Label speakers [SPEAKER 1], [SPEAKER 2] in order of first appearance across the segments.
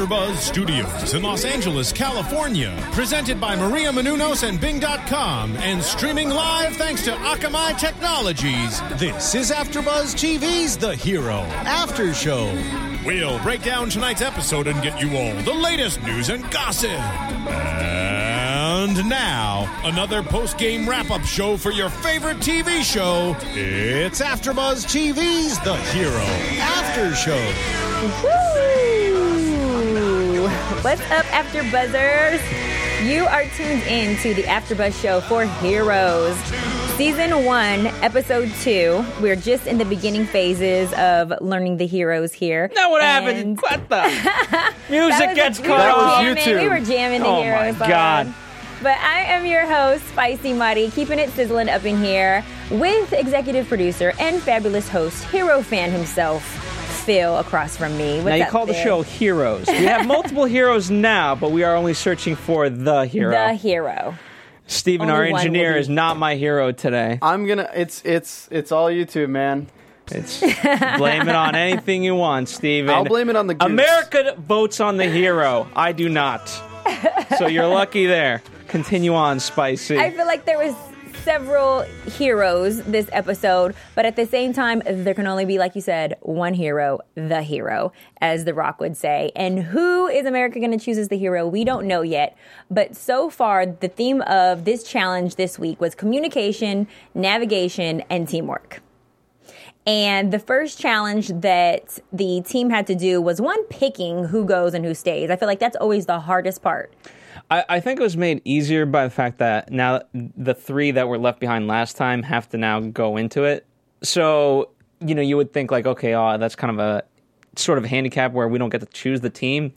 [SPEAKER 1] AfterBuzz Studios in Los Angeles, California, presented by Maria Menounos and Bing.com, and streaming live thanks to Akamai Technologies. This is AfterBuzz TV's The Hero After Show. We'll break down tonight's episode and get you all the latest news and gossip. And now, another post-game wrap-up show for your favorite TV show. It's AfterBuzz TV's The Hero After Show.
[SPEAKER 2] Woo! What's up, After Buzzers? You are tuned in to the AfterBuzz show for Heroes. Season 1, Episode 2. We're just in the beginning phases of learning the heroes here.
[SPEAKER 3] Now what
[SPEAKER 2] And
[SPEAKER 3] happened? What the?
[SPEAKER 2] that
[SPEAKER 3] Music
[SPEAKER 2] was-
[SPEAKER 3] gets
[SPEAKER 2] we
[SPEAKER 3] cut
[SPEAKER 2] were
[SPEAKER 3] off.
[SPEAKER 2] jamming-
[SPEAKER 3] YouTube.
[SPEAKER 2] We were jamming the
[SPEAKER 3] Oh my
[SPEAKER 2] heroes. song.
[SPEAKER 3] God.
[SPEAKER 2] But I am your host, Spicy Mari, keeping it sizzling up in here with executive producer and fabulous host, hero fan himself, Phil, across from me. What's
[SPEAKER 3] Now you
[SPEAKER 2] up,
[SPEAKER 3] call the show Heroes. We have multiple heroes now, but we are only searching for the hero.
[SPEAKER 2] The hero.
[SPEAKER 3] Steven,
[SPEAKER 2] Only
[SPEAKER 3] our
[SPEAKER 2] one will
[SPEAKER 3] engineer,
[SPEAKER 2] be.
[SPEAKER 3] is not my hero today.
[SPEAKER 4] I'm gonna. It's it's it's all YouTube, man.
[SPEAKER 3] It's blame it on anything you want, Steven.
[SPEAKER 4] I'll blame it on the goose.
[SPEAKER 3] America votes on the hero. I do not. So you're lucky there. Continue on, Spicy.
[SPEAKER 2] I feel like there was several heroes this episode, but at the same time, there can only be, like you said, one hero, the hero, as The Rock would say. And who is America going to choose as the hero? We don't know yet. But so far, the theme of this challenge this week was communication, navigation, and teamwork. And the first challenge that the team had to do was one picking who goes and who stays. I feel like that's always the hardest part.
[SPEAKER 3] I, I think it was made easier by the fact that now the three that were left behind last time have to now go into it. So, you know, you would think like, okay, oh, that's kind of a sort of handicap where we don't get to choose the team.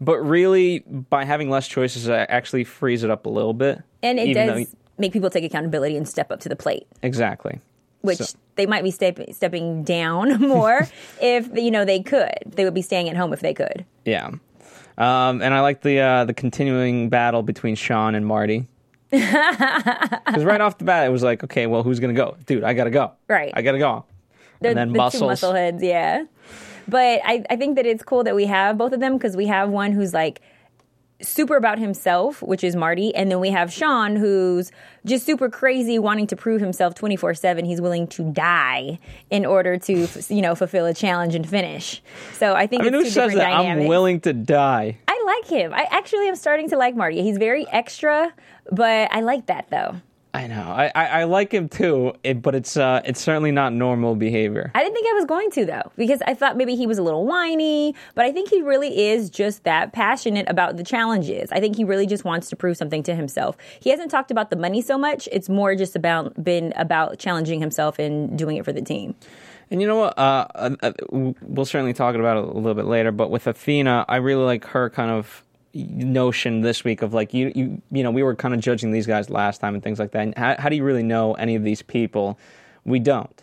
[SPEAKER 3] But really, by having less choices, it actually frees it up a little bit.
[SPEAKER 2] And it does make people take accountability and step up to the plate.
[SPEAKER 3] exactly.
[SPEAKER 2] which
[SPEAKER 3] So-
[SPEAKER 2] they might be step, stepping down more if you know they could. They would be staying at home if they could.
[SPEAKER 3] Yeah. Um, and I like the uh, the continuing battle between Sean and Marty. Because right off the bat, it was like, okay, well, who's gonna go, dude? I gotta go.
[SPEAKER 2] Right.
[SPEAKER 3] I gotta go.
[SPEAKER 2] They're
[SPEAKER 3] and then
[SPEAKER 2] the
[SPEAKER 3] muscles.
[SPEAKER 2] two muscle heads, yeah. But I, I think that it's cool that we have both of them because we have one who's like super about himself, which is Marty, and then we have Sean who's just super crazy, wanting to prove himself twenty four seven. He's willing to die in order to you know fulfill a challenge and finish. So I think
[SPEAKER 3] I mean, who
[SPEAKER 2] it's two
[SPEAKER 3] says
[SPEAKER 2] different
[SPEAKER 3] that? I'm willing to die.
[SPEAKER 2] I like him. I actually am starting to like Marty. He's very extra, but I like that though.
[SPEAKER 3] I know. I, I, I like him too, it, but it's uh, it's certainly not normal behavior.
[SPEAKER 2] I didn't think I was going to though, because I thought maybe he was a little whiny, but I think he really is just that passionate about the challenges. I think he really just wants to prove something to himself. He hasn't talked about the money so much. It's more just about been about challenging himself and doing it for the team.
[SPEAKER 3] And you know what? Uh, uh, uh, we'll certainly talk about it a little bit later. But with Athena, I really like her kind of notion this week of like you you you know we were kind of judging these guys last time and things like that. And how, how do you really know any of these people? We don't.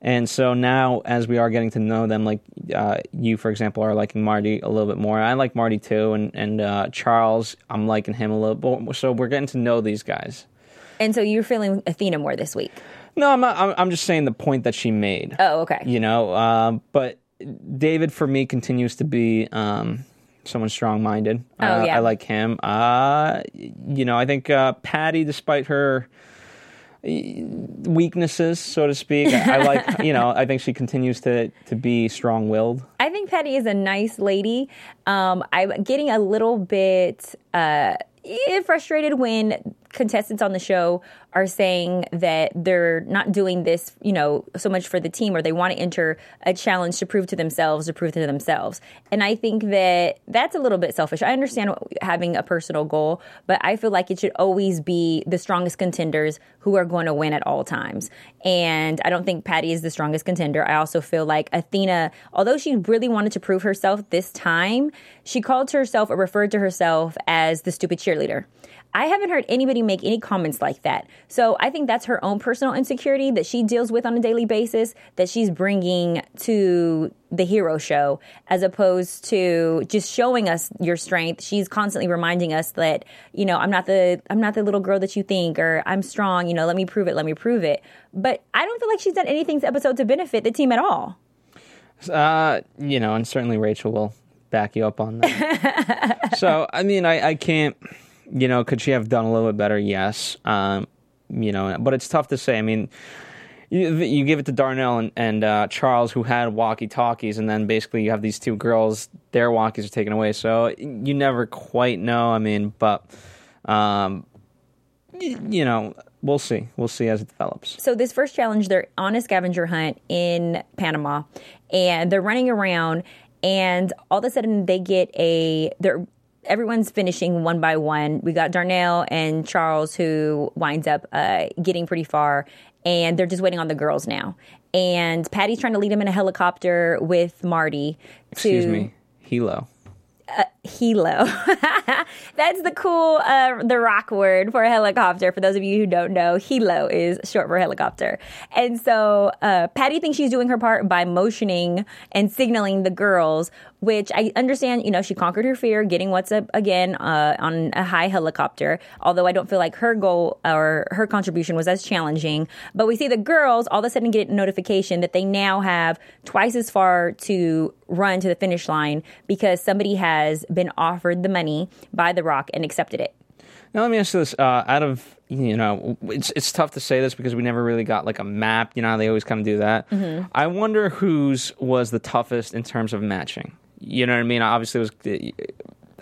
[SPEAKER 3] And so now, as we are getting to know them, like uh, you, for example, are liking Marty a little bit more. I like Marty too, and and uh, Charles, I'm liking him a little bit. more. So we're getting to know these guys.
[SPEAKER 2] And so you're feeling Athena more this week.
[SPEAKER 3] No, I'm not, I'm, I'm just saying the point that she made.
[SPEAKER 2] Oh, okay.
[SPEAKER 3] You know, um, but David for me continues to be um, someone strong-minded.
[SPEAKER 2] Oh,
[SPEAKER 3] uh,
[SPEAKER 2] yeah.
[SPEAKER 3] I like him. Uh, you know, I think uh, Patty, despite her weaknesses, so to speak, I, I like. You know, I think she continues to to be strong-willed.
[SPEAKER 2] I think Patty is a nice lady. Um, I'm getting a little bit uh, frustrated when contestants on the show are saying that they're not doing this, you know, so much for the team, or they want to enter a challenge to prove to themselves, to prove to themselves. And I think that that's a little bit selfish. I understand having a personal goal, but I feel like it should always be the strongest contenders who are going to win at all times. And I don't think Patty is the strongest contender. I also feel like Athena, although she really wanted to prove herself this time, she called herself or referred to herself as the stupid cheerleader. I haven't heard anybody make any comments like that. So I think that's her own personal insecurity that she deals with on a daily basis that she's bringing to the hero show as opposed to just showing us your strength. She's constantly reminding us that, you know, I'm not the I'm not the little girl that you think or I'm strong, you know, let me prove it, let me prove it. But I don't feel like she's done anything this episode to benefit the team at all.
[SPEAKER 3] Uh, you know, and certainly Rachel will back you up on that. so, I mean, I, I can't, you know, could she have done a little bit better? Yes. Um, you know, but it's tough to say. I mean, you, you give it to Darnell and, and uh, Charles, who had walkie talkies, and then basically you have these two girls, their walkies are taken away. So you never quite know. I mean, but, um, you know, we'll see. We'll see as it develops.
[SPEAKER 2] So this first challenge, they're on a scavenger hunt in Panama, and they're running around, and all of a sudden they get a they're everyone's finishing one by one. We got Darnell and Charles who winds up uh, getting pretty far, and they're just waiting on the girls now. And Patty's trying to lead them in a helicopter with Marty. To,
[SPEAKER 3] Excuse me. Helo.
[SPEAKER 2] Helo, That's the cool, uh, the rock word for a helicopter. For those of you who don't know, Helo is short for helicopter. And so uh, Patty thinks she's doing her part by motioning and signaling the girls, which I understand, you know, she conquered her fear, getting what's up again uh, on a high helicopter. Although I don't feel like her goal or her contribution was as challenging. But we see the girls all of a sudden get a notification that they now have twice as far to run to the finish line because somebody has been offered the money by The Rock and accepted it.
[SPEAKER 3] Now let me ask you this: uh, out of you know, it's it's tough to say this because we never really got like a map. You know, how they always kind of do that. I wonder whose was the toughest in terms of matching. You know what I mean? Obviously, it was.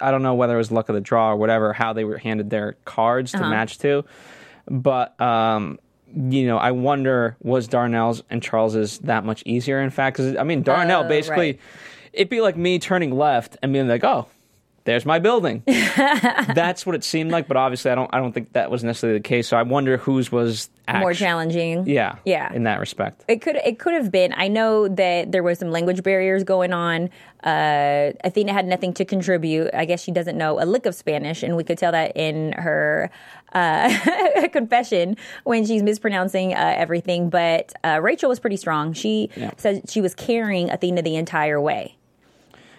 [SPEAKER 3] I don't know whether it was luck of the draw or whatever, how they were handed their cards to match to, but um, you know, I wonder was Darnell's and Charles's that much easier? In fact, because I mean, Darnell
[SPEAKER 2] Oh,
[SPEAKER 3] basically,
[SPEAKER 2] right.
[SPEAKER 3] it'd be like me turning left and being like, oh. There's my building. That's what it seemed like, but obviously, I don't. I don't think that was necessarily the case. So I wonder whose was
[SPEAKER 2] More challenging.
[SPEAKER 3] Yeah,
[SPEAKER 2] Yeah.
[SPEAKER 3] In that respect,
[SPEAKER 2] It could it could have been. I know that there was some language barriers going on. Uh, Athena had nothing to contribute. I guess she doesn't know a lick of Spanish, and we could tell that in her uh, confession when she's mispronouncing uh, everything. But uh, Rachel was pretty strong. She
[SPEAKER 3] Yeah.
[SPEAKER 2] said she was carrying Athena the entire way.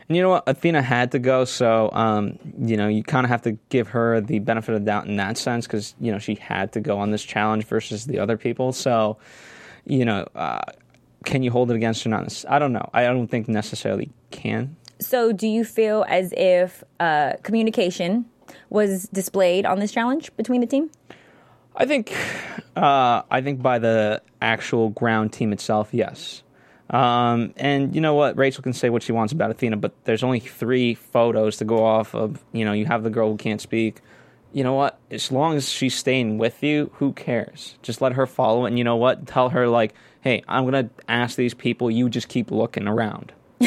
[SPEAKER 3] And you know what? Athena had to go, so um, you know you kind of have to give her the benefit of the doubt in that sense because you know she had to go on this challenge versus the other people. So you know, uh, can you hold it against her? Not. I don't know. I don't think necessarily can.
[SPEAKER 2] So, do you feel as if uh, communication was displayed on this challenge between the team?
[SPEAKER 3] I think, uh, I think by the actual ground team itself, yes. Um, and you know what? Rachel can say what she wants about Athena, but there's only three photos to go off of. You know, you have the girl who can't speak. You know what? As long as she's staying with you, who cares? Just let her follow. And you know what? Tell her like, hey, I'm gonna ask these people. You just keep looking around.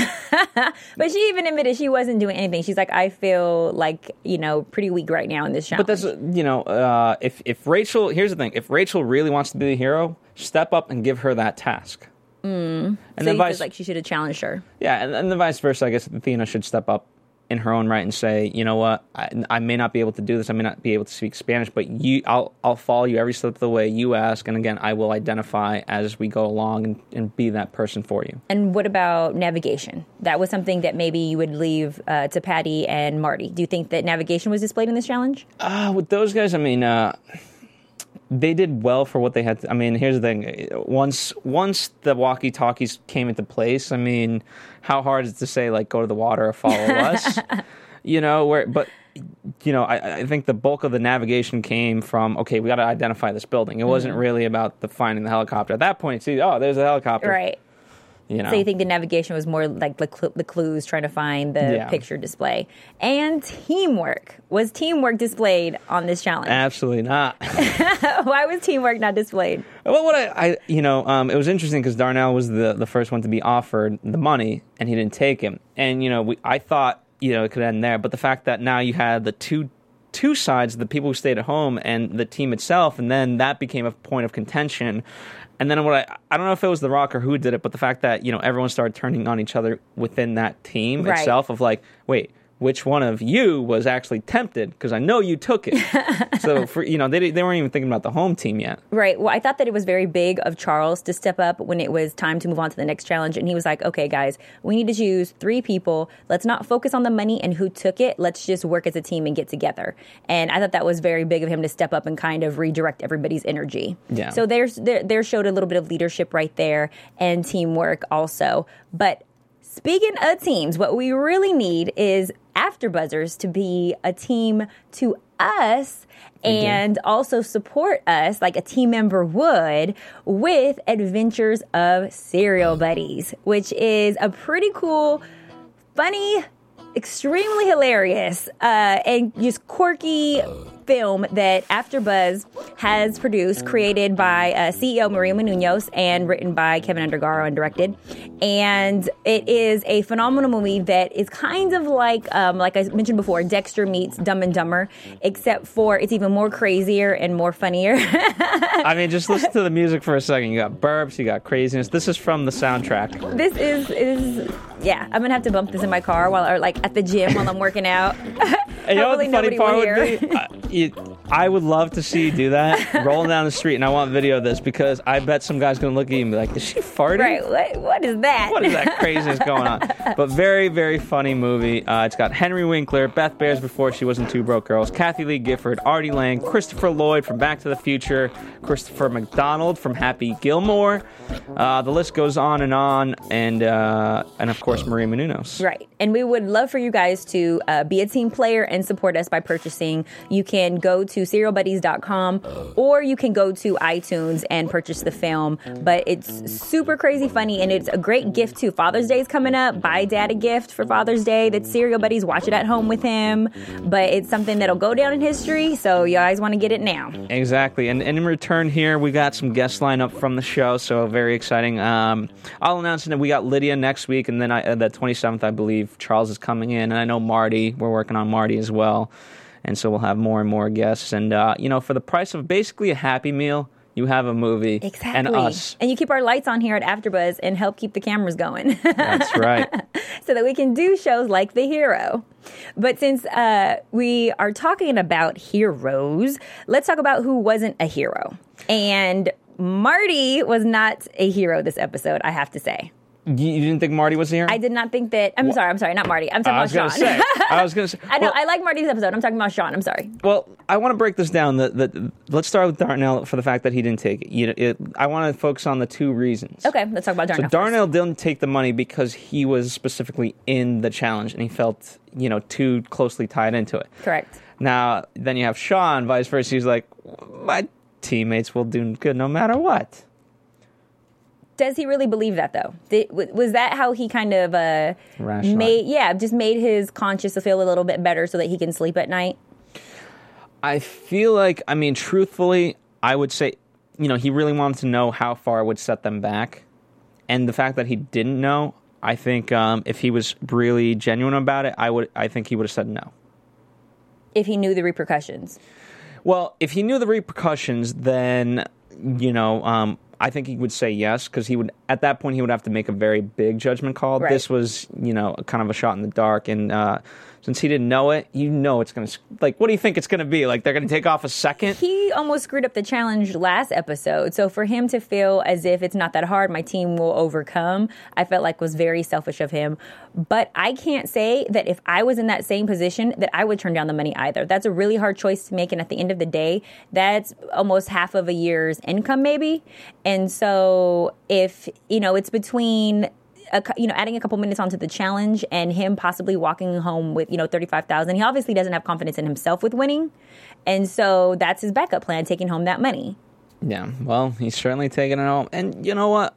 [SPEAKER 2] But she even admitted she wasn't doing anything. She's like, I feel like, you know, pretty weak right now in this challenge.
[SPEAKER 3] But that's you know, uh, if if Rachel, here's the thing: if Rachel really wants to be the hero, step up and give her that task. Mm. And
[SPEAKER 2] so
[SPEAKER 3] then vice,
[SPEAKER 2] like she should have challenged her.
[SPEAKER 3] yeah, and, and the vice versa. I guess Athena should step up in her own right and say, you know what, I, I may not be able to do this. I may not be able to speak Spanish, but you, I'll I'll follow you every step of the way you ask, and again, I will identify as we go along and, and be that person for you.
[SPEAKER 2] And what about navigation? That was something that maybe you would leave uh, to Patty and Marty. Do you think that navigation was displayed in this challenge?
[SPEAKER 3] Uh, with those guys, I mean, uh, they did well for what they had. To, I mean, here's the thing: once once the walkie talkies came into place, I mean, how hard is it to say like go to the water or follow us? you know, where but. You know, I, I think the bulk of the navigation came from okay, we got to identify this building. It wasn't mm-hmm. really about the finding the helicopter. At that point, See, oh, there's a helicopter.
[SPEAKER 2] Right.
[SPEAKER 3] You know,
[SPEAKER 2] So you think the navigation was more like the, cl- the clues trying to find the
[SPEAKER 3] Yeah.
[SPEAKER 2] picture display. And teamwork. Was teamwork displayed on this challenge?
[SPEAKER 3] absolutely not.
[SPEAKER 2] Why was teamwork not displayed?
[SPEAKER 3] Well, what I, I you know, um, it was interesting because Darnell was the, the first one to be offered the money, and he didn't take him. And you know, we, I thought you know it could end there, but the fact that now you had the two two sides, the people who stayed at home and the team itself, and then that became a point of contention. And then what I I don't know if it was The Rock or who did it, but the fact that you know everyone started turning on each other within that team
[SPEAKER 2] Right.
[SPEAKER 3] itself of like, wait, which one of you was actually tempted because I know you took it. so for you know they they weren't even thinking about the home team yet.
[SPEAKER 2] Right. Well, I thought that it was very big of Charles to step up when it was time to move on to the next challenge. And he was like, okay, guys, we need to choose three people. Let's not focus on the money and who took it. Let's just work as a team and get together. And I thought that was very big of him to step up and kind of redirect everybody's energy.
[SPEAKER 3] Yeah.
[SPEAKER 2] So there's there, there showed a little bit of leadership right there and teamwork also. But Speaking of teams, what we really need is AfterBuzzers to be a team to us and also support us like a team member would with Adventures of Serial Buddies, which is a pretty cool, funny, extremely hilarious, uh, and just quirky film that AfterBuzz has produced, created by uh, CEO Maria Menounos and written by Keven Undergaro and directed. And it is a phenomenal movie that is kind of like, um, like I mentioned before, Dexter meets Dumb and Dumber, except for it's even more crazier and more funnier.
[SPEAKER 3] I mean, just listen to the music for a second. You got burps, you got craziness. This is from the soundtrack.
[SPEAKER 2] this is is yeah. I'm gonna have to bump this in my car while or like at the gym while I'm working out.
[SPEAKER 3] And you know what the funny part would be? You, I would love to see you do that, rolling down the street, and I want video of this because I bet some guy's gonna look at you and be like, "Is she farting?"
[SPEAKER 2] right? What, what is that?
[SPEAKER 3] What is that craziness going on? But very, very funny movie. Uh, it's got Henry Winkler, Beth Behrs before she wasn't Two Broke Girls, Kathie Lee Gifford, Artie Lange, Christopher Lloyd from Back to the Future, Christopher McDonald from Happy Gilmore. Uh, the list goes on and on, and uh, and of course Maria Menounos.
[SPEAKER 2] Right. And we would love for you guys to uh, be a team player and support us by purchasing. You can go to serialbuddies.com or you can go to iTunes and purchase the film. But it's super crazy funny and it's a great gift too. Father's Day is coming up. Buy dad a gift for Father's Day. That's Serial Buddies. Watch it at home with him. But it's something that'll go down in history. So you guys want to get it now.
[SPEAKER 3] Exactly, and, and in return here we got some guest lineup from the show, so very exciting. Um, I'll announce that we got Lydia next week, and then I, uh, the 27th, I believe Charles is coming in, and I know Marty. We're working on Marty as well, and so we'll have more and more guests. And uh, you know, for the price of basically a Happy Meal, you have a movie
[SPEAKER 2] Exactly.
[SPEAKER 3] and us.
[SPEAKER 2] And you keep our lights on here at AfterBuzz and help keep the cameras going.
[SPEAKER 3] That's right.
[SPEAKER 2] so that we can do shows like The Hero. But since uh, we are talking about heroes, let's talk about who wasn't a hero. And Marty was not a hero this episode, I have to say.
[SPEAKER 3] You, you didn't think Marty was here?
[SPEAKER 2] I did not think that. I'm sorry, I'm sorry, not Marty. I'm talking
[SPEAKER 3] I was
[SPEAKER 2] about
[SPEAKER 3] gonna
[SPEAKER 2] Sean.
[SPEAKER 3] say. I was gonna say.
[SPEAKER 2] I know,
[SPEAKER 3] well-
[SPEAKER 2] I like Marty's episode. I'm talking about Sean. I'm sorry.
[SPEAKER 3] Well, I want to break this down. That that let's start with Darnell for the fact that he didn't take it. You know, it, I want to focus on the two reasons.
[SPEAKER 2] Okay, let's talk about
[SPEAKER 3] So
[SPEAKER 2] Darnell. first.
[SPEAKER 3] Darnell didn't take the money because he was specifically in the challenge and he felt, you know, too closely tied into it.
[SPEAKER 2] Correct.
[SPEAKER 3] Now, then you have Sean, vice versa. He's like, my teammates will do good no matter what.
[SPEAKER 2] Does he really believe that though? Was that how he kind of uh, made? Yeah, just made his conscience feel a little bit better so that he can sleep at night.
[SPEAKER 3] I feel like, I mean, truthfully, I would say, you know, he really wanted to know how far it would set them back. And the fact that he didn't know, I think um, if he was really genuine about it, I would, I think he would have said no.
[SPEAKER 2] If he knew the repercussions.
[SPEAKER 3] Well, if he knew the repercussions, then you know, um, I think he would say yes because he would. At that point, he would have to make a very big judgment call.
[SPEAKER 2] Right.
[SPEAKER 3] This was, you know, kind of a shot in the dark, and uh, since he didn't know it, you know, it's gonna like. What do you think it's gonna be? Like they're gonna take off a second?
[SPEAKER 2] He almost screwed up the challenge last episode. So for him to feel as if it's not that hard, my team will overcome, I felt like was very selfish of him. But I can't say that if I was in that same position that I would turn down the money either. That's a really hard choice to make and at the end of the day, that's almost half of a year's income maybe. And so if, you know, it's between a, you know, adding a couple minutes onto the challenge and him possibly walking home with, you know, 35,000. He obviously doesn't have confidence in himself with winning. And so that's his backup plan, taking home that money.
[SPEAKER 3] Yeah. Well, he's certainly taking it home, and you know what?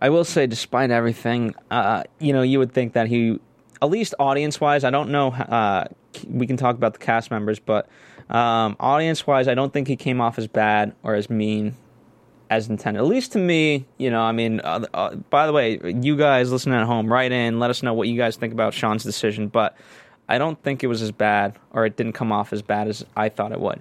[SPEAKER 3] I will say, despite everything, uh, you know, you would think that he, at least audience-wise, I don't know. Uh, we can talk about the cast members, but um, audience-wise, I don't think he came off as bad or as mean as intended. At least to me, you know. I mean, uh, uh, by the way, you guys listening at home, write in, let us know what you guys think about Sean's decision. But I don't think it was as bad, or it didn't come off as bad as I thought it would.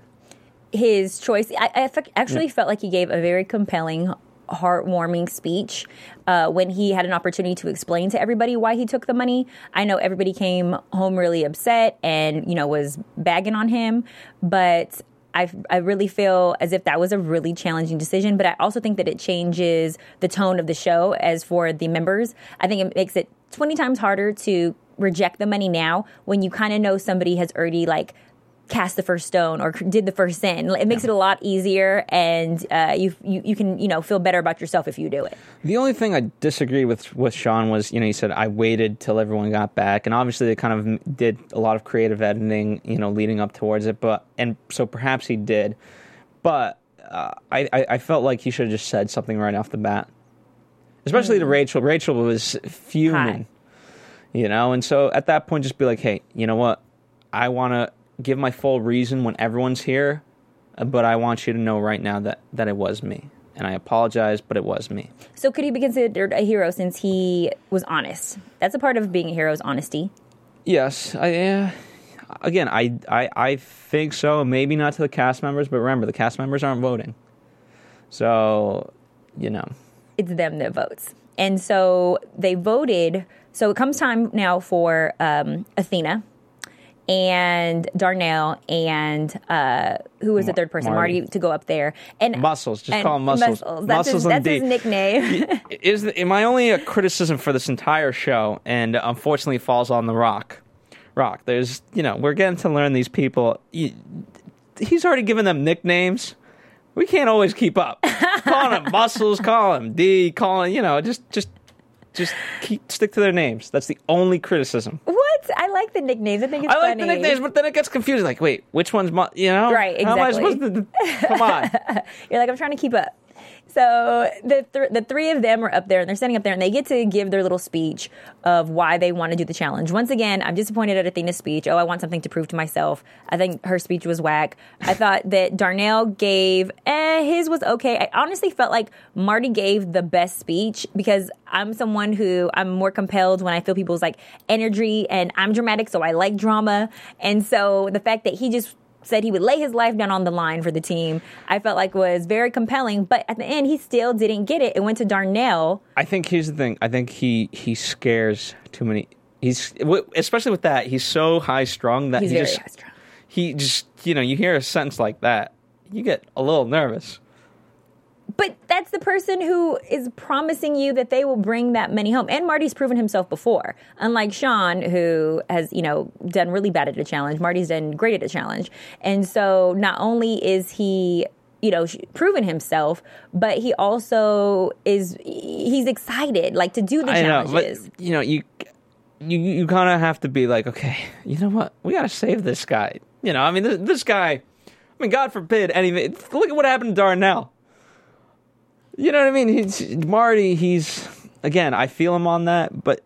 [SPEAKER 2] His choice, I, I fe- actually felt like he gave a very compelling heartwarming speech uh, when he had an opportunity to explain to everybody why he took the money. I know everybody came home really upset and you know was bagging on him, but I, I really feel as if that was a really challenging decision, but I also think that it changes the tone of the show. As for the members, I think it makes it 20 times harder to reject the money now when you kind of know somebody has already like cast the first stone or did the first sin. It makes it a lot easier, and uh, you, you you can you know feel better about yourself if you do it.
[SPEAKER 3] The only thing I disagree with with Sean was, you know, he said I waited till everyone got back, and obviously they kind of did a lot of creative editing, you know, leading up towards it. But and so perhaps he did, but uh, I, I I felt like he should have just said something right off the bat, especially to Rachel. Rachel was fuming,
[SPEAKER 2] Hi.
[SPEAKER 3] you know, and so at that point, just be like, hey, you know what, I want to give my full reason when everyone's here, but I want you to know right now that that it was me. And I apologize, but it was me.
[SPEAKER 2] So could he be considered a hero since he was honest? That's a part of being a hero is honesty.
[SPEAKER 3] Yes, I, uh, again, I, I I think so. Maybe not to the cast members, but remember, the cast members aren't voting. So, you know,
[SPEAKER 2] it's them that votes. And so they voted. So it comes time now for um, Athena and Darnell and uh, who was the third person,
[SPEAKER 3] Marty.
[SPEAKER 2] Marty, to go up there. And
[SPEAKER 3] Muscles. Just
[SPEAKER 2] and
[SPEAKER 3] call him Muscles.
[SPEAKER 2] That's,
[SPEAKER 3] Muscles
[SPEAKER 2] his, that's his nickname.
[SPEAKER 3] is the, my only uh, criticism for this entire show, and unfortunately falls on the Rock. Rock. There's, you know, we're getting to learn these people. He's already given them nicknames. We can't always keep up. calling him Muscles, call him D, calling, you know, just, just, just keep stick to their names. That's the only criticism.
[SPEAKER 2] what? I like the nicknames. I think it's
[SPEAKER 3] I like
[SPEAKER 2] funny.
[SPEAKER 3] the nicknames, but then it gets confusing. Like, wait, which one's my, you know?
[SPEAKER 2] Right,
[SPEAKER 3] How am I
[SPEAKER 2] exactly.
[SPEAKER 3] supposed to, come on.
[SPEAKER 2] You're like, I'm trying to keep up. So the th- the three of them are up there and they're standing up there and they get to give their little speech of why they want to do the challenge. Once again, I'm disappointed at Athena's speech. Oh, I want something to prove to myself. I think her speech was whack. I thought that Darnell gave, eh, his was okay. I honestly felt like Marty gave the best speech because I'm someone who I'm more compelled when I feel people's like energy and I'm dramatic, so I like drama. And so the fact that he just said he would lay his life down on the line for the team, I felt like was very compelling. But at the end, he still didn't get it. It went to Darnell.
[SPEAKER 3] I think here's the thing. I think he he scares too many. He's especially with that. He's so high strung that
[SPEAKER 2] He's
[SPEAKER 3] he just he just you know you hear a sentence like that, you get a little nervous.
[SPEAKER 2] But that's the person who is promising you that they will bring that money home. And Marty's proven himself before. Unlike Sean, who has, you know, done really bad at a challenge, Marty's done great at a challenge. And so not only is he you know proven himself but he also is he's excited like to do the
[SPEAKER 3] I know,
[SPEAKER 2] challenges
[SPEAKER 3] but you know you you you kind of have to be like, okay, you know what? We got to save this guy. You know, I mean, this, this guy. I mean, God forbid anything. Look at what happened to Darnell. You know what I mean? He's Marty. He's again. I feel him on that, but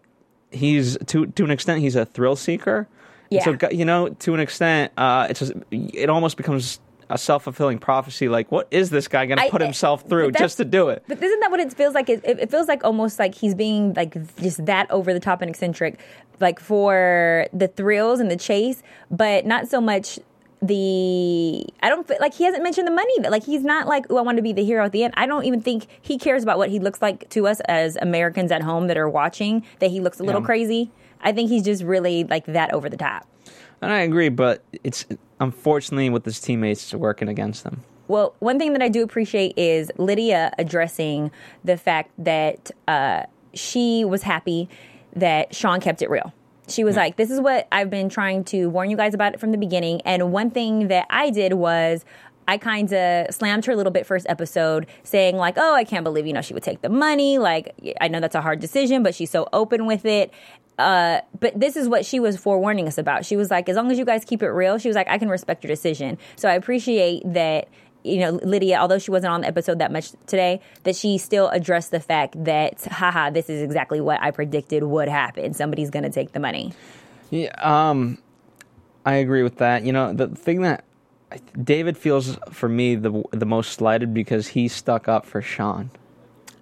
[SPEAKER 3] he's to to an extent he's a thrill seeker. And So you know, to an extent, uh, it's just, it almost becomes a self fulfilling prophecy. Like, what is this guy going to
[SPEAKER 2] I-
[SPEAKER 3] put himself through just to do it?
[SPEAKER 2] But isn't that what it feels like? It, it feels like almost like he's being like just that over the top and eccentric, like for the thrills and the chase, but not so much the. I don't feel like he hasn't mentioned the money. Like he's not like, oh, I want to be the hero at the end. I don't even think he cares about what he looks like to us as Americans at home that are watching. That he looks a little
[SPEAKER 3] Yeah.
[SPEAKER 2] crazy. I think he's just really like that over the top.
[SPEAKER 3] And I agree, but it's unfortunately with his teammates working against them.
[SPEAKER 2] Well, one thing that I do appreciate is Lydia addressing the fact that uh, she was happy that Sean kept it real. She was like, This is what I've been trying to warn you guys about it from the beginning. And one thing that I did was I kind of slammed her a little bit first episode, saying, like, oh, I can't believe, you know, she would take the money. Like, I know that's a hard decision, but she's so open with it. Uh, but this is what she was forewarning us about. She was like, as long as you guys keep it real, she was like, I can respect your decision. So I appreciate that, you know, Lydia, although she wasn't on the episode that much today, that she still addressed the fact that, haha, this is exactly what I predicted would happen. Somebody's going to take the money.
[SPEAKER 3] Yeah, um, I agree with that. You know, the thing that David feels for me the the most slighted because he stuck up for Sean.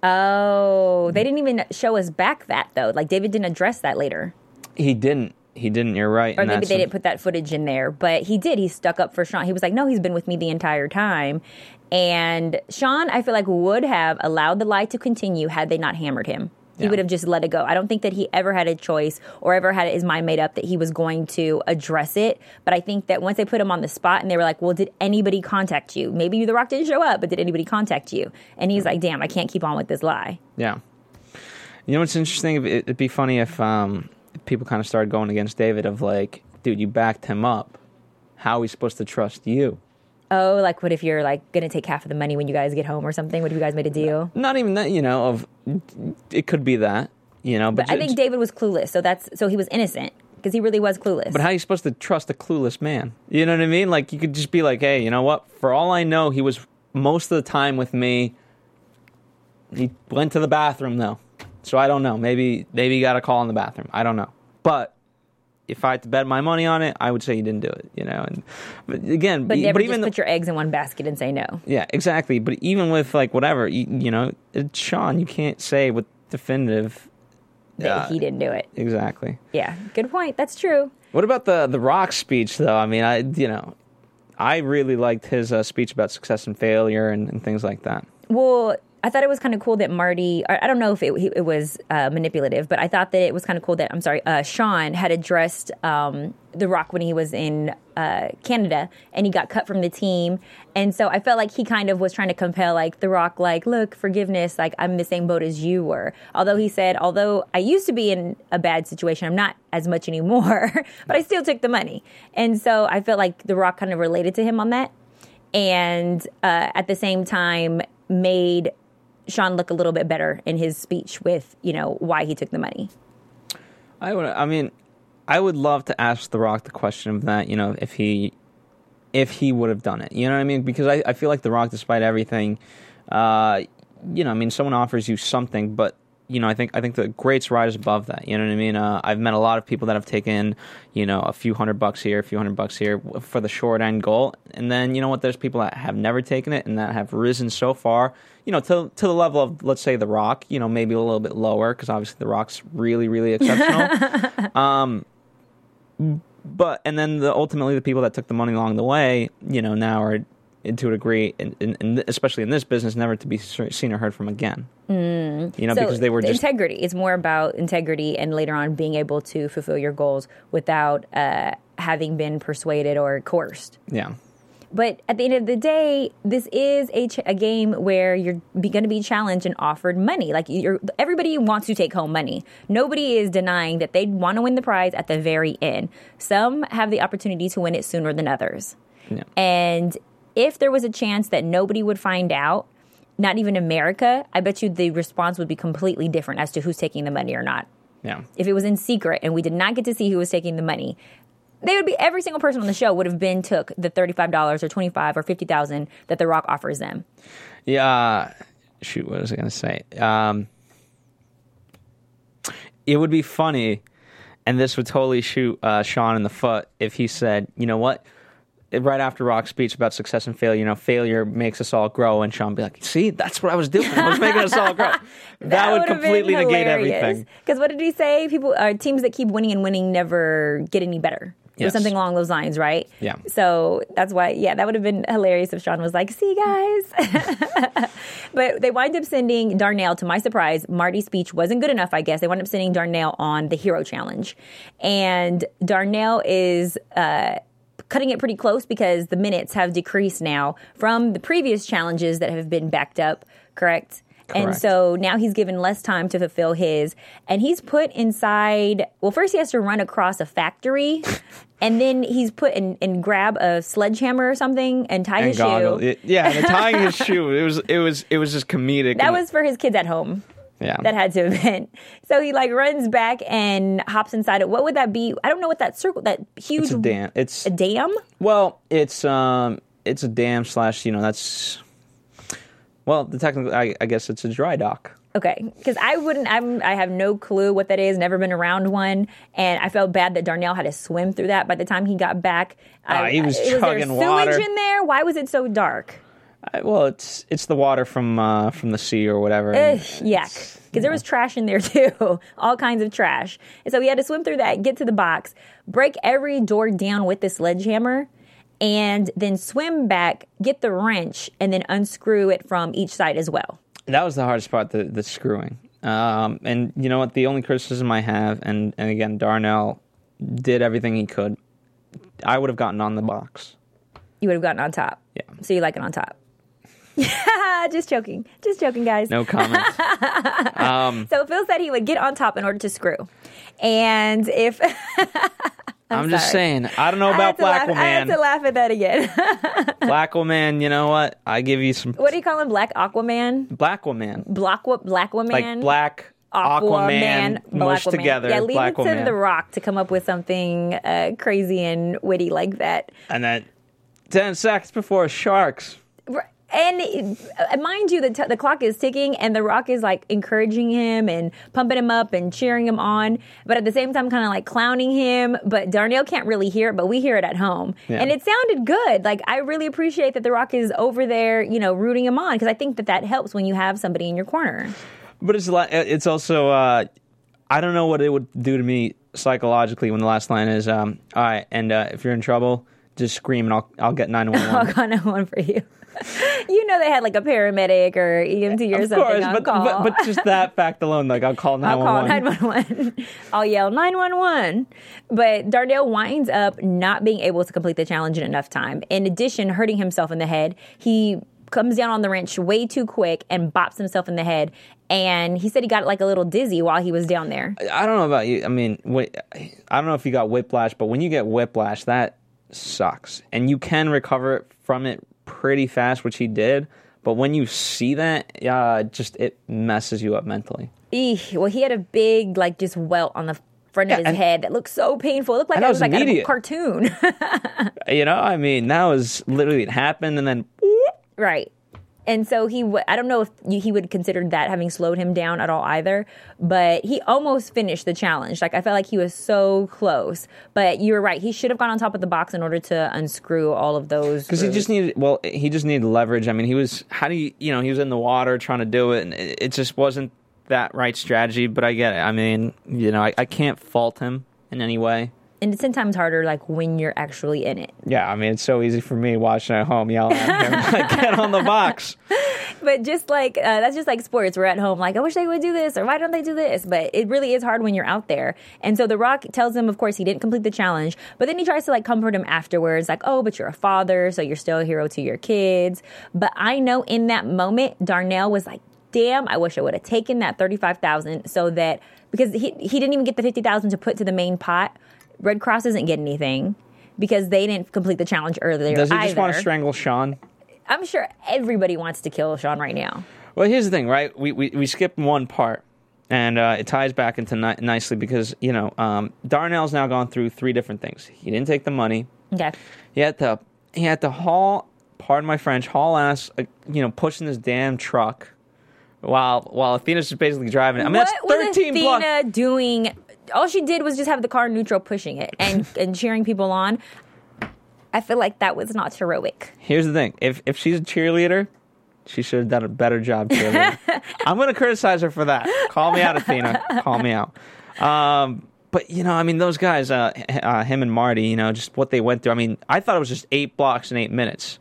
[SPEAKER 2] Oh, they didn't even show us back that though. Like David didn't address that later.
[SPEAKER 3] He didn't. He didn't. You're right.
[SPEAKER 2] Or maybe they didn't put that footage in there, but he did. He stuck up for Sean. He was like, "No, he's been with me the entire time," And Sean, I feel like would have allowed the lie to continue had they not hammered him. He
[SPEAKER 3] Yeah.
[SPEAKER 2] would have just let it go. I don't think that he ever had a choice or ever had his mind made up that he was going to address it. But I think that once they put him on the spot and they were like, well, did anybody contact you? Maybe The Rock didn't show up, but did anybody contact you? And he's like, damn, I can't keep on with this lie.
[SPEAKER 3] Yeah. You know what's interesting? It- It'd be funny if um, people kind of started going against David of like, dude, you backed him up. How are we supposed to trust you?
[SPEAKER 2] Oh, like what if you're like going to take half of the money when you guys get home or something? What if you guys made a deal?
[SPEAKER 3] Not even that, you know, of it could be that, you know, but,
[SPEAKER 2] But I think David was clueless, so that's so he was innocent because he really was clueless.
[SPEAKER 3] But how are you supposed to trust a clueless man? You know what I mean? Like you could just be like, hey, you know what? For all I know, he was most of the time with me. He went to the bathroom though, so I don't know. Maybe maybe he got a call in the bathroom. I don't know. But if I had to bet my money on it, I would say he didn't do it. You know, and but again,
[SPEAKER 2] but never
[SPEAKER 3] but
[SPEAKER 2] just
[SPEAKER 3] even
[SPEAKER 2] put your eggs in one basket and say no.
[SPEAKER 3] yeah, exactly. But even with like whatever, you, you know, it's Sean, you can't say with definitive.
[SPEAKER 2] That
[SPEAKER 3] uh,
[SPEAKER 2] he didn't do it.
[SPEAKER 3] Exactly.
[SPEAKER 2] Yeah, good point. That's true.
[SPEAKER 3] What about the the Rock speech though? I mean, I you know, I really liked his uh, speech about success and failure and, and things like that.
[SPEAKER 2] Well, I thought it was kind of cool that Marty. I don't know if it, it was uh, manipulative, but I thought that it was kind of cool that I'm sorry, uh, Sean had addressed um, The Rock when he was in uh, Canada and he got cut from the team, and so I felt like he kind of was trying to compel like The Rock, like, look, forgiveness, like I'm in the same boat as you were. Although he said, although I used to be in a bad situation, I'm not as much anymore, but I still took the money, and so I felt like The Rock kind of related to him on that and uh, at the same time made Sean look a little bit better in his speech with you know why he took the money.
[SPEAKER 3] I would. I mean, I would love to ask The Rock the question of that. You know, if he if he would have done it. You know what I mean? Because I, I feel like The Rock, despite everything, uh, you know, I mean, someone offers you something, but you know, I think I think the greats rise above that. You know what I mean? Uh, I've met a lot of people that have taken, you know, a few hundred bucks here, a few hundred bucks here for the short end goal, and then you know what? There's people that have never taken it and that have risen so far. You know, to to the level of let's say The Rock. You know, maybe a little bit lower because obviously The Rock's really really exceptional. um, but and then the ultimately the people that took the money along the way, you know, now are to a degree, and, and, and especially in this business, never to be seen or heard from again. Mm. You know,
[SPEAKER 2] So
[SPEAKER 3] because they were just
[SPEAKER 2] integrity. It's more about integrity and later on being able to fulfill your goals without uh, having been persuaded or coerced.
[SPEAKER 3] yeah.
[SPEAKER 2] But at the end of the day, this is a, ch- a game where you're going to be challenged and offered money. Like you're, everybody wants to take home money. Nobody is denying that they want to win the prize at the very end. Some have the opportunity to win it sooner than others.
[SPEAKER 3] Yeah.
[SPEAKER 2] And if there was a chance that nobody would find out, not even America, I bet you the response would be completely different as to who's taking the money or not.
[SPEAKER 3] Yeah.
[SPEAKER 2] If it was in secret and we did not get to see who was taking the money, they would be every single person on the show would have been took the thirty five dollars or twenty five or fifty thousand that The Rock offers them.
[SPEAKER 3] Yeah. Shoot, what was I going to say? Um, it would be funny, and this would totally shoot uh, Sean in the foot if he said, you know what? Right after Rock's speech about success and failure, you know, failure makes us all grow, and Sean be like, "See, that's what I was doing. I was making us all grow." That, would completely negate everything.
[SPEAKER 2] Because what did he say? People, uh, teams that keep winning and winning never get any better. Or
[SPEAKER 3] Yes.
[SPEAKER 2] something along those lines, right?
[SPEAKER 3] Yeah.
[SPEAKER 2] So that's why, yeah, that would have been hilarious if Sean was like, "See, guys." but they wind up sending Darnell. To my surprise, Marty's speech wasn't good enough. I guess they wind up sending Darnell on the Hero Challenge, and Darnell is. Uh, cutting it pretty close because the minutes have decreased now from the previous challenges that have been backed up, correct? And so now he's given less time to fulfill his. And he's put inside, well, first he has to run across a factory. and then he's put and, and grab a sledgehammer or something and tie
[SPEAKER 3] And
[SPEAKER 2] his
[SPEAKER 3] goggle.
[SPEAKER 2] shoe.
[SPEAKER 3] It- yeah, tying his shoe. It was it was it was just comedic.
[SPEAKER 2] that was for his kids at home.
[SPEAKER 3] Yeah.
[SPEAKER 2] That had to have been. So he like runs back and hops inside it. What would that be? I don't know what that circle, that huge
[SPEAKER 3] it's a dam. It's
[SPEAKER 2] a dam?
[SPEAKER 3] Well, it's um, it's a dam slash. You know, that's well, the technical. I, I guess it's a dry dock.
[SPEAKER 2] Okay, because I wouldn't. I'm. I have no clue what that is. Never been around one, and I felt bad that Darnell had to swim through that. By the time he got back,
[SPEAKER 3] Ah,
[SPEAKER 2] I,
[SPEAKER 3] he was
[SPEAKER 2] there
[SPEAKER 3] chugging
[SPEAKER 2] sewage
[SPEAKER 3] water.
[SPEAKER 2] in there. Why was it so dark?
[SPEAKER 3] I, well, it's it's the water from uh, from the sea or whatever.
[SPEAKER 2] Ugh, yuck. Because there was trash in there too, all kinds of trash. And so we had to swim through that, get to the box, break every door down with the sledgehammer, and then swim back, get the wrench, and then unscrew it from each side as well.
[SPEAKER 3] That was the hardest part, the, the screwing. Um, and you know what? The only criticism I have, and, and again, Darnell did everything he could. I would have gotten on the box.
[SPEAKER 2] You would have gotten on top.
[SPEAKER 3] Yeah.
[SPEAKER 2] So you like it on top. just joking. Just joking, guys.
[SPEAKER 3] No comment.
[SPEAKER 2] So Phil said he would get on top in order to screw. And if
[SPEAKER 3] I'm, just saying. I don't know about
[SPEAKER 2] Black laugh, I had to laugh at that again.
[SPEAKER 3] Black Woman, you know what? I give you some
[SPEAKER 2] what do you call him? Black Aquaman?
[SPEAKER 3] Black Woman.
[SPEAKER 2] Black Black Woman?
[SPEAKER 3] Like Black
[SPEAKER 2] Aquaman,
[SPEAKER 3] Aquaman, mushed together.
[SPEAKER 2] Yeah, leave
[SPEAKER 3] Black
[SPEAKER 2] it to
[SPEAKER 3] Woman.
[SPEAKER 2] The Rock to come up with something uh, crazy and witty like that.
[SPEAKER 3] And then 10 seconds before Sharks.
[SPEAKER 2] And uh, mind you, the, t- the clock is ticking, and The Rock is like encouraging him and pumping him up and cheering him on, but at the same time, kind of like clowning him. But Darnell can't really hear it, but we hear it at home.
[SPEAKER 3] Yeah.
[SPEAKER 2] And it sounded good. Like, I really appreciate that The Rock is over there, you know, rooting him on, because I think that that helps when you have somebody in your corner.
[SPEAKER 3] But it's li- it's also uh, I don't know what it would do to me psychologically when the last line is um, all right, and uh, if you're in trouble, just scream and I'll I'll get 911.
[SPEAKER 2] I'll call 911 for you. you know, they had like a paramedic or EMT or
[SPEAKER 3] Of
[SPEAKER 2] something
[SPEAKER 3] course,
[SPEAKER 2] on
[SPEAKER 3] but,
[SPEAKER 2] call.
[SPEAKER 3] but but just that fact alone, like I'll call nine
[SPEAKER 2] I'll call
[SPEAKER 3] one one.
[SPEAKER 2] 911. I'll yell 911. But Darnell winds up not being able to complete the challenge in enough time. In addition, hurting himself in the head. He comes down on the wrench way too quick and bops himself in the head. And he said he got like a little dizzy while he was down there.
[SPEAKER 3] I don't know about you. I mean, wait, I don't know if you got whiplash, but when you get whiplash, that sucks, and you can recover from it pretty fast, which he did. But when you see that, uh, just it messes you up mentally.
[SPEAKER 2] Eeh. Well, he had a big, like, just welt on the front
[SPEAKER 3] Yeah,
[SPEAKER 2] of his head that looked so painful. It looked like it was
[SPEAKER 3] was
[SPEAKER 2] like a cartoon.
[SPEAKER 3] You know, I mean, that was literally it happened, and then
[SPEAKER 2] Right. And so he, w- I don't know if he would consider that having slowed him down at all either, but he almost finished the challenge. Like I felt like he was so close. But you were right; he should have gone on top of the box in order to unscrew all of those.
[SPEAKER 3] because he just needed well he just needed leverage i mean he was how do you you know he was in the water trying to do it and it, it just wasn't that right strategy but i get it i mean you know i, I can't fault him in any way
[SPEAKER 2] and it's ten times harder, like when you're actually in it.
[SPEAKER 3] yeah i mean it's so easy for me watching at home yelling at him like, get on the box
[SPEAKER 2] But just like uh, that's just like sports. We're at home, like I wish they would do this, or why don't they do this? But it really is hard when you're out there. And so The Rock tells him, of course, he didn't complete the challenge, but then he tries to like comfort him afterwards, like, oh, but you're a father, so you're still a hero to your kids. But I know in that moment, Darnell was like, damn, I wish I would have taken that thirty five thousand so that because he he didn't even get the fifty thousand to put to the main pot. Red Cross doesn't get anything. Because they didn't complete the challenge earlier.
[SPEAKER 3] does he just want to strangle sean
[SPEAKER 2] I'm sure everybody wants to kill Sean right now.
[SPEAKER 3] Well, here's the thing, right? We we, we skipped one part, and uh, it ties back into ni- nicely because you know um, Darnell's now gone through three different things. He didn't take the money.
[SPEAKER 2] Okay.
[SPEAKER 3] He had to he had to haul, pardon my French, haul ass, uh, you know, pushing this damn truck while while Athena's just basically driving it. I mean,
[SPEAKER 2] what
[SPEAKER 3] that's thirteen
[SPEAKER 2] was
[SPEAKER 3] blocks.
[SPEAKER 2] Athena doing? All she did was just have the car neutral pushing it and, and cheering people on. I feel like that was not heroic.
[SPEAKER 3] Here's the thing: if if she's a cheerleader, she should have done a better job cheerleading. I'm going to criticize her for that. Call me out, Athena. Call me out. Um, but you know, I mean, those guys, uh, uh, him and Marty, you know, just what they went through. I mean, I thought it was just eight blocks in eight minutes.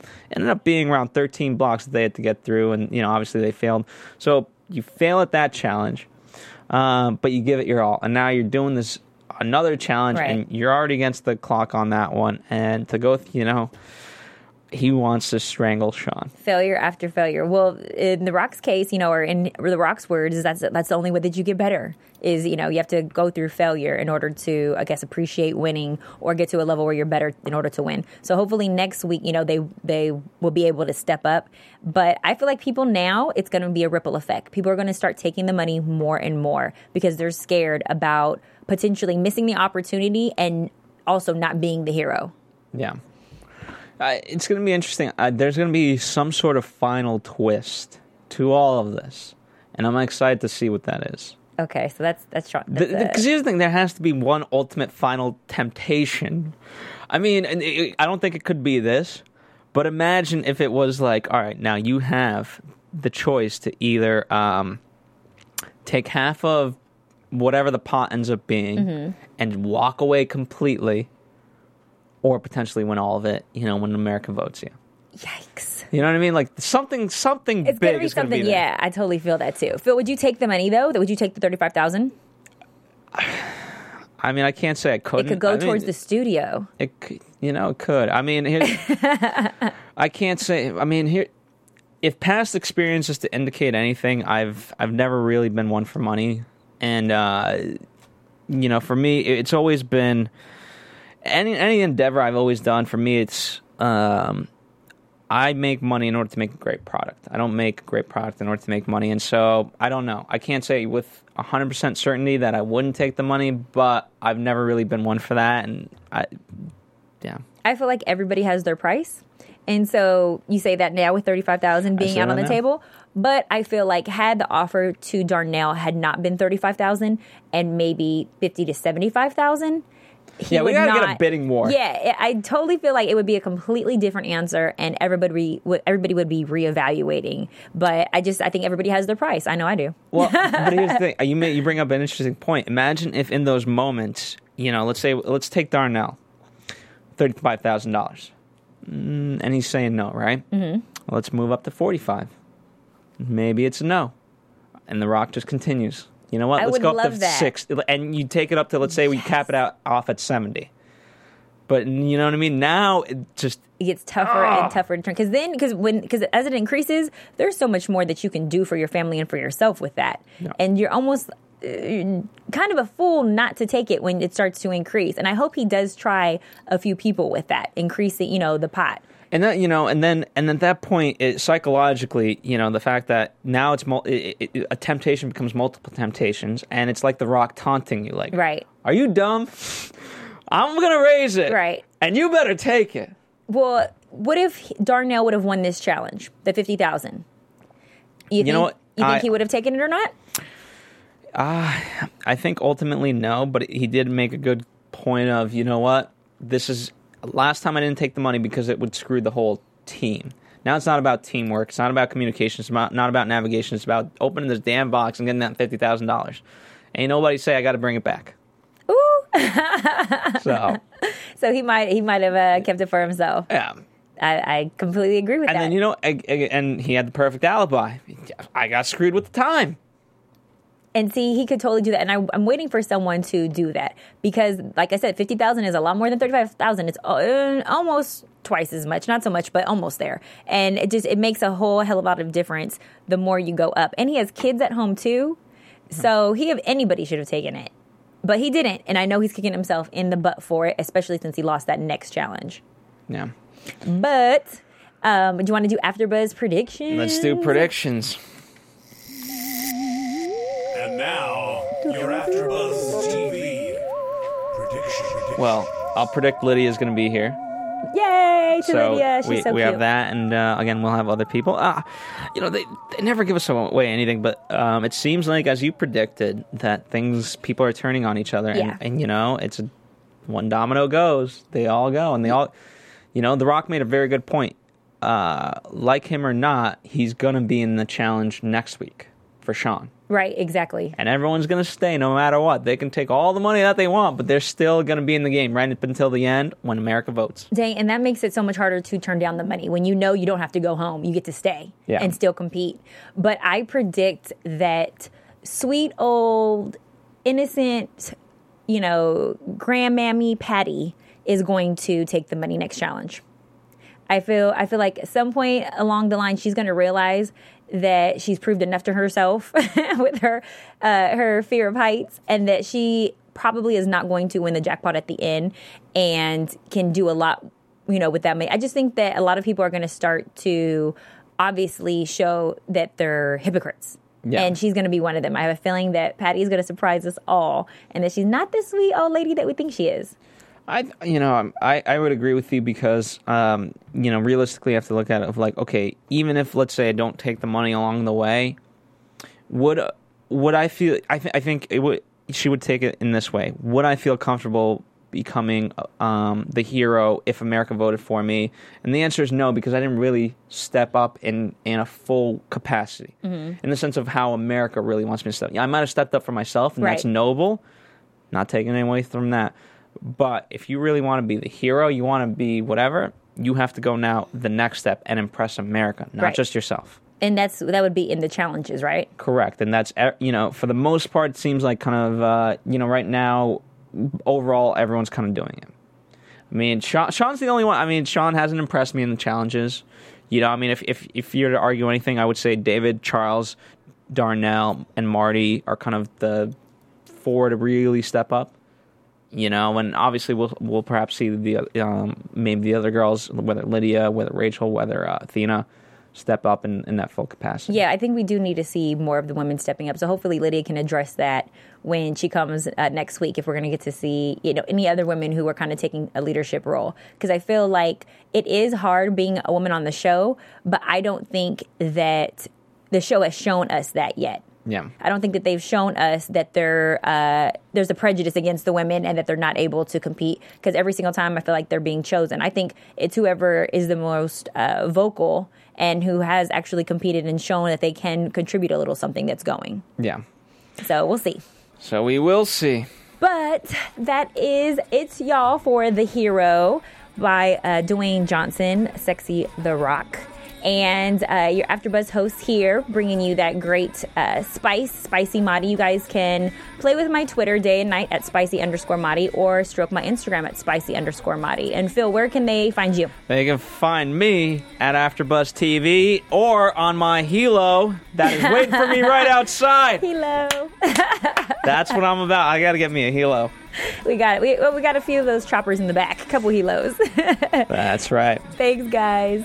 [SPEAKER 3] It Ended up being around 13 blocks that they had to get through, and you know, obviously they failed. So you fail at that challenge, um, but you give it your all, and now you're doing this another challenge,
[SPEAKER 2] Right.
[SPEAKER 3] and you're already against the clock on that one. And to go, th- you know, he wants to strangle Sean.
[SPEAKER 2] Failure after failure. Well, in the Rock's case, you know, or in the Rock's words, is that's that's the only way that you get better. Is you know you have to go through failure in order to, I guess, appreciate winning or get to a level where you're better in order to win. So hopefully next week, you know, they they will be able to step up. But I feel like people now, it's going to be a ripple effect. People are going to start taking the money more and more because they're scared about potentially missing the opportunity and also not being the hero.
[SPEAKER 3] Yeah. Uh, it's going to be interesting. Uh, there's going to be some sort of final twist to all of this, and I'm excited to see what that is.
[SPEAKER 2] Okay, so that's that's, uh,
[SPEAKER 3] Because here's the thing: there has to be one ultimate final temptation. I mean, and it- I don't think it could be this, but imagine if it was like, all right, now you have the choice to either um, take half of whatever the pot ends up being
[SPEAKER 2] Mm-hmm.
[SPEAKER 3] and walk away completely, or potentially win all of it. You know, when America votes you.
[SPEAKER 2] Yikes.
[SPEAKER 3] You know what I mean? Like something, something
[SPEAKER 2] It's
[SPEAKER 3] big
[SPEAKER 2] gonna be
[SPEAKER 3] is going to be there.
[SPEAKER 2] yeah, I totally feel that too. Phil, would you take the money though? That would you take the thirty-five thousand?
[SPEAKER 3] I mean, I can't say I couldn't.
[SPEAKER 2] It could go
[SPEAKER 3] I mean,
[SPEAKER 2] towards the studio.
[SPEAKER 3] It, you know, it could. I mean, here, I can't say. I mean, here, if past experience is to indicate anything, I've I've never really been one for money, and uh, you know, for me, it's always been any any endeavor I've always done. For me, it's um, I make money in order to make a great product. I don't make a great product in order to make money, and so I don't know. I can't say with hundred percent certainty that I wouldn't take the money, but I've never really been one for that, and I, yeah.
[SPEAKER 2] I feel like everybody has their price. And so you say that now with 35,000 being out on the
[SPEAKER 3] now.
[SPEAKER 2] table, but I feel like had the offer to Darnell had not been 35,000 and maybe 50 to 75,000, he
[SPEAKER 3] Yeah, we gotta get a
[SPEAKER 2] not-
[SPEAKER 3] bidding war.
[SPEAKER 2] Yeah, I I totally feel like it would be a completely different answer and everybody would everybody would be reevaluating. But I just I think everybody has their price. I know I do.
[SPEAKER 3] Well, but here's the thing. You may, you bring up an interesting point. Imagine if in those moments, you know, let's say let's take Darnell, thirty five thousand dollars, mm, and he's saying no, right? Mm-hmm. let's move up to forty five. Maybe it's a no, and The Rock just continues. You know what?
[SPEAKER 2] I
[SPEAKER 3] let's go up
[SPEAKER 2] love
[SPEAKER 3] to
[SPEAKER 2] that.
[SPEAKER 3] six, and you take it up to let's say we cap it out off at seventy. But you know what I mean? Now it just
[SPEAKER 2] it gets tougher and tougher to turn because then because when because as it increases there's so much more that you can do for your family and for yourself with that and you're almost uh, kind of a fool not to take it when it starts to increase and i hope he does try a few people with that increasing you know the pot
[SPEAKER 3] And that you know, and then and at that point, it, psychologically, you know, the fact that now it's mul- it, it, a temptation becomes multiple temptations, and it's like the Rock taunting you, like,
[SPEAKER 2] Right.
[SPEAKER 3] Are you dumb? I'm gonna raise it,
[SPEAKER 2] Right.
[SPEAKER 3] And you better take it.
[SPEAKER 2] well what if darnell would have won this challenge the 50000 you, think,
[SPEAKER 3] know what?
[SPEAKER 2] you think
[SPEAKER 3] I-
[SPEAKER 2] he would have taken it or not ah,
[SPEAKER 3] I think ultimately no, but he did make a good point of, you know what, this is last time I didn't take the money because it would screw the whole team. Now it's not about teamwork. It's not about communication. It's about, not about navigation. It's about opening this damn box and getting that fifty thousand dollars. Ain't nobody say I got to bring it back.
[SPEAKER 2] Ooh.
[SPEAKER 3] So
[SPEAKER 2] so he might he might have uh, kept it for himself
[SPEAKER 3] yeah,
[SPEAKER 2] I, I completely agree with
[SPEAKER 3] and
[SPEAKER 2] that
[SPEAKER 3] then you know, ag- ag- and he had the perfect alibi. I got screwed with the time.
[SPEAKER 2] And see, he could totally do that. And I, I'm waiting for someone to do that because, like I said, fifty thousand is a lot more than thirty five thousand. It's uh, almost twice as much, not so much, but almost there. And it just it makes a whole hell of a lot of difference the more you go up. And he has kids at home too, so he if anybody should have taken it, but he didn't. And I know he's kicking himself in the butt for it, especially since he lost that next challenge.
[SPEAKER 3] Yeah,
[SPEAKER 2] But um, do you want to do AfterBuzz predictions?
[SPEAKER 3] let's do predictions.
[SPEAKER 1] And now, your AfterBuzz TV prediction.
[SPEAKER 3] Well, I'll predict Lydia's going to be here.
[SPEAKER 2] Yay to
[SPEAKER 3] so
[SPEAKER 2] Lydia! She's
[SPEAKER 3] we,
[SPEAKER 2] so
[SPEAKER 3] we
[SPEAKER 2] cute.
[SPEAKER 3] have that, and uh, again, we'll have other people. Ah, you know, they, they never give us away anything, but um, it seems like, as you predicted, that things people are turning on each other, and,
[SPEAKER 2] Yeah.
[SPEAKER 3] and you know, it's a, one domino goes, they all go, and they all, you know, The Rock made a very good point. Uh, like him or not, he's gonna be in the challenge next week for Sean.
[SPEAKER 2] Right, exactly.
[SPEAKER 3] And everyone's going to stay no matter what. They can take all the money that they want, but they're still going to be in the game right up until the end when America votes.
[SPEAKER 2] Dang, and that makes it so much harder to turn down the money when you know you don't have to go home. You get to stay
[SPEAKER 3] Yeah.
[SPEAKER 2] and still compete. But I predict that sweet old innocent, you know, grandmammy Patty is going to take the money next challenge. I feel I feel like at some point along the line she's going to realize that she's proved enough to herself with her uh, her fear of heights, and that she probably is not going to win the jackpot at the end, and can do a lot, you know, with that money. I just think that a lot of people are going to start to obviously show that they're hypocrites.
[SPEAKER 3] Yeah.
[SPEAKER 2] And she's going to be one of them. I have a feeling that Patty is going to surprise us all, and that she's not the sweet old lady that we think she is.
[SPEAKER 3] I, you know, I, I would agree with you because, um, you know, realistically, you have to look at it of like, okay, even if let's say I don't take the money along the way, would would I feel? I think I think it would. She would take it in this way. Would I feel comfortable becoming um, the hero if America voted for me? And the answer is no, because I didn't really step up in in a full capacity, in the sense of how America really wants me to step. Yeah, I might have stepped up for myself, and that's noble. Not taking away from that. But if you really want to be the hero, you want to be whatever, you have to go now the next step and impress America, not
[SPEAKER 2] Right.
[SPEAKER 3] just yourself.
[SPEAKER 2] And that's that would be in the challenges, right?
[SPEAKER 3] Correct, and that's you know for the most part, it seems like kind of uh, you know right now, overall everyone's kind of doing it. I mean, Sean, Sean's the only one. I mean, Sean hasn't impressed me in the challenges. You know, I mean, if if if you're to argue anything, I would say David, Charles, Darnell, and Marty are kind of the four to really step up. You know, and obviously we'll we'll perhaps see the um, maybe the other girls, whether Lydia, whether Rachel, whether uh, Athena, step up in, in that full capacity.
[SPEAKER 2] Yeah, I think we do need to see more of the women stepping up. So hopefully Lydia can address that when she comes uh, next week. If we're going to get to see, you know, any other women who are kind of taking a leadership role, because I feel like it is hard being a woman on the show, but I don't think that the show has shown us that yet.
[SPEAKER 3] Yeah.
[SPEAKER 2] I don't think that they've shown us that uh, there's a prejudice against the women and that they're not able to compete. Because every single time I feel like they're being chosen. I think it's whoever is the most uh, vocal and who has actually competed and shown that they can contribute a little something that's going.
[SPEAKER 3] Yeah.
[SPEAKER 2] So we'll see.
[SPEAKER 3] So we will see.
[SPEAKER 2] But that is it's y'all for the hero by uh, Dwayne Johnson, Sexy the Rock. And uh, your AfterBuzz host here, bringing you that great uh, spice, spicy Mari. You guys can play with my Twitter day and night at spicy underscore Mari or stroke my Instagram at spicy underscore Mari. And Phil, where can they find you?
[SPEAKER 3] They can find me at AfterBuzz TV or on my Helo that is waiting for me right outside.
[SPEAKER 2] Helo.
[SPEAKER 3] That's what I'm about. I got to get me a Helo.
[SPEAKER 2] we got we, well, we got a few of those choppers in the back, a couple helos.
[SPEAKER 3] That's right.
[SPEAKER 2] Thanks, guys.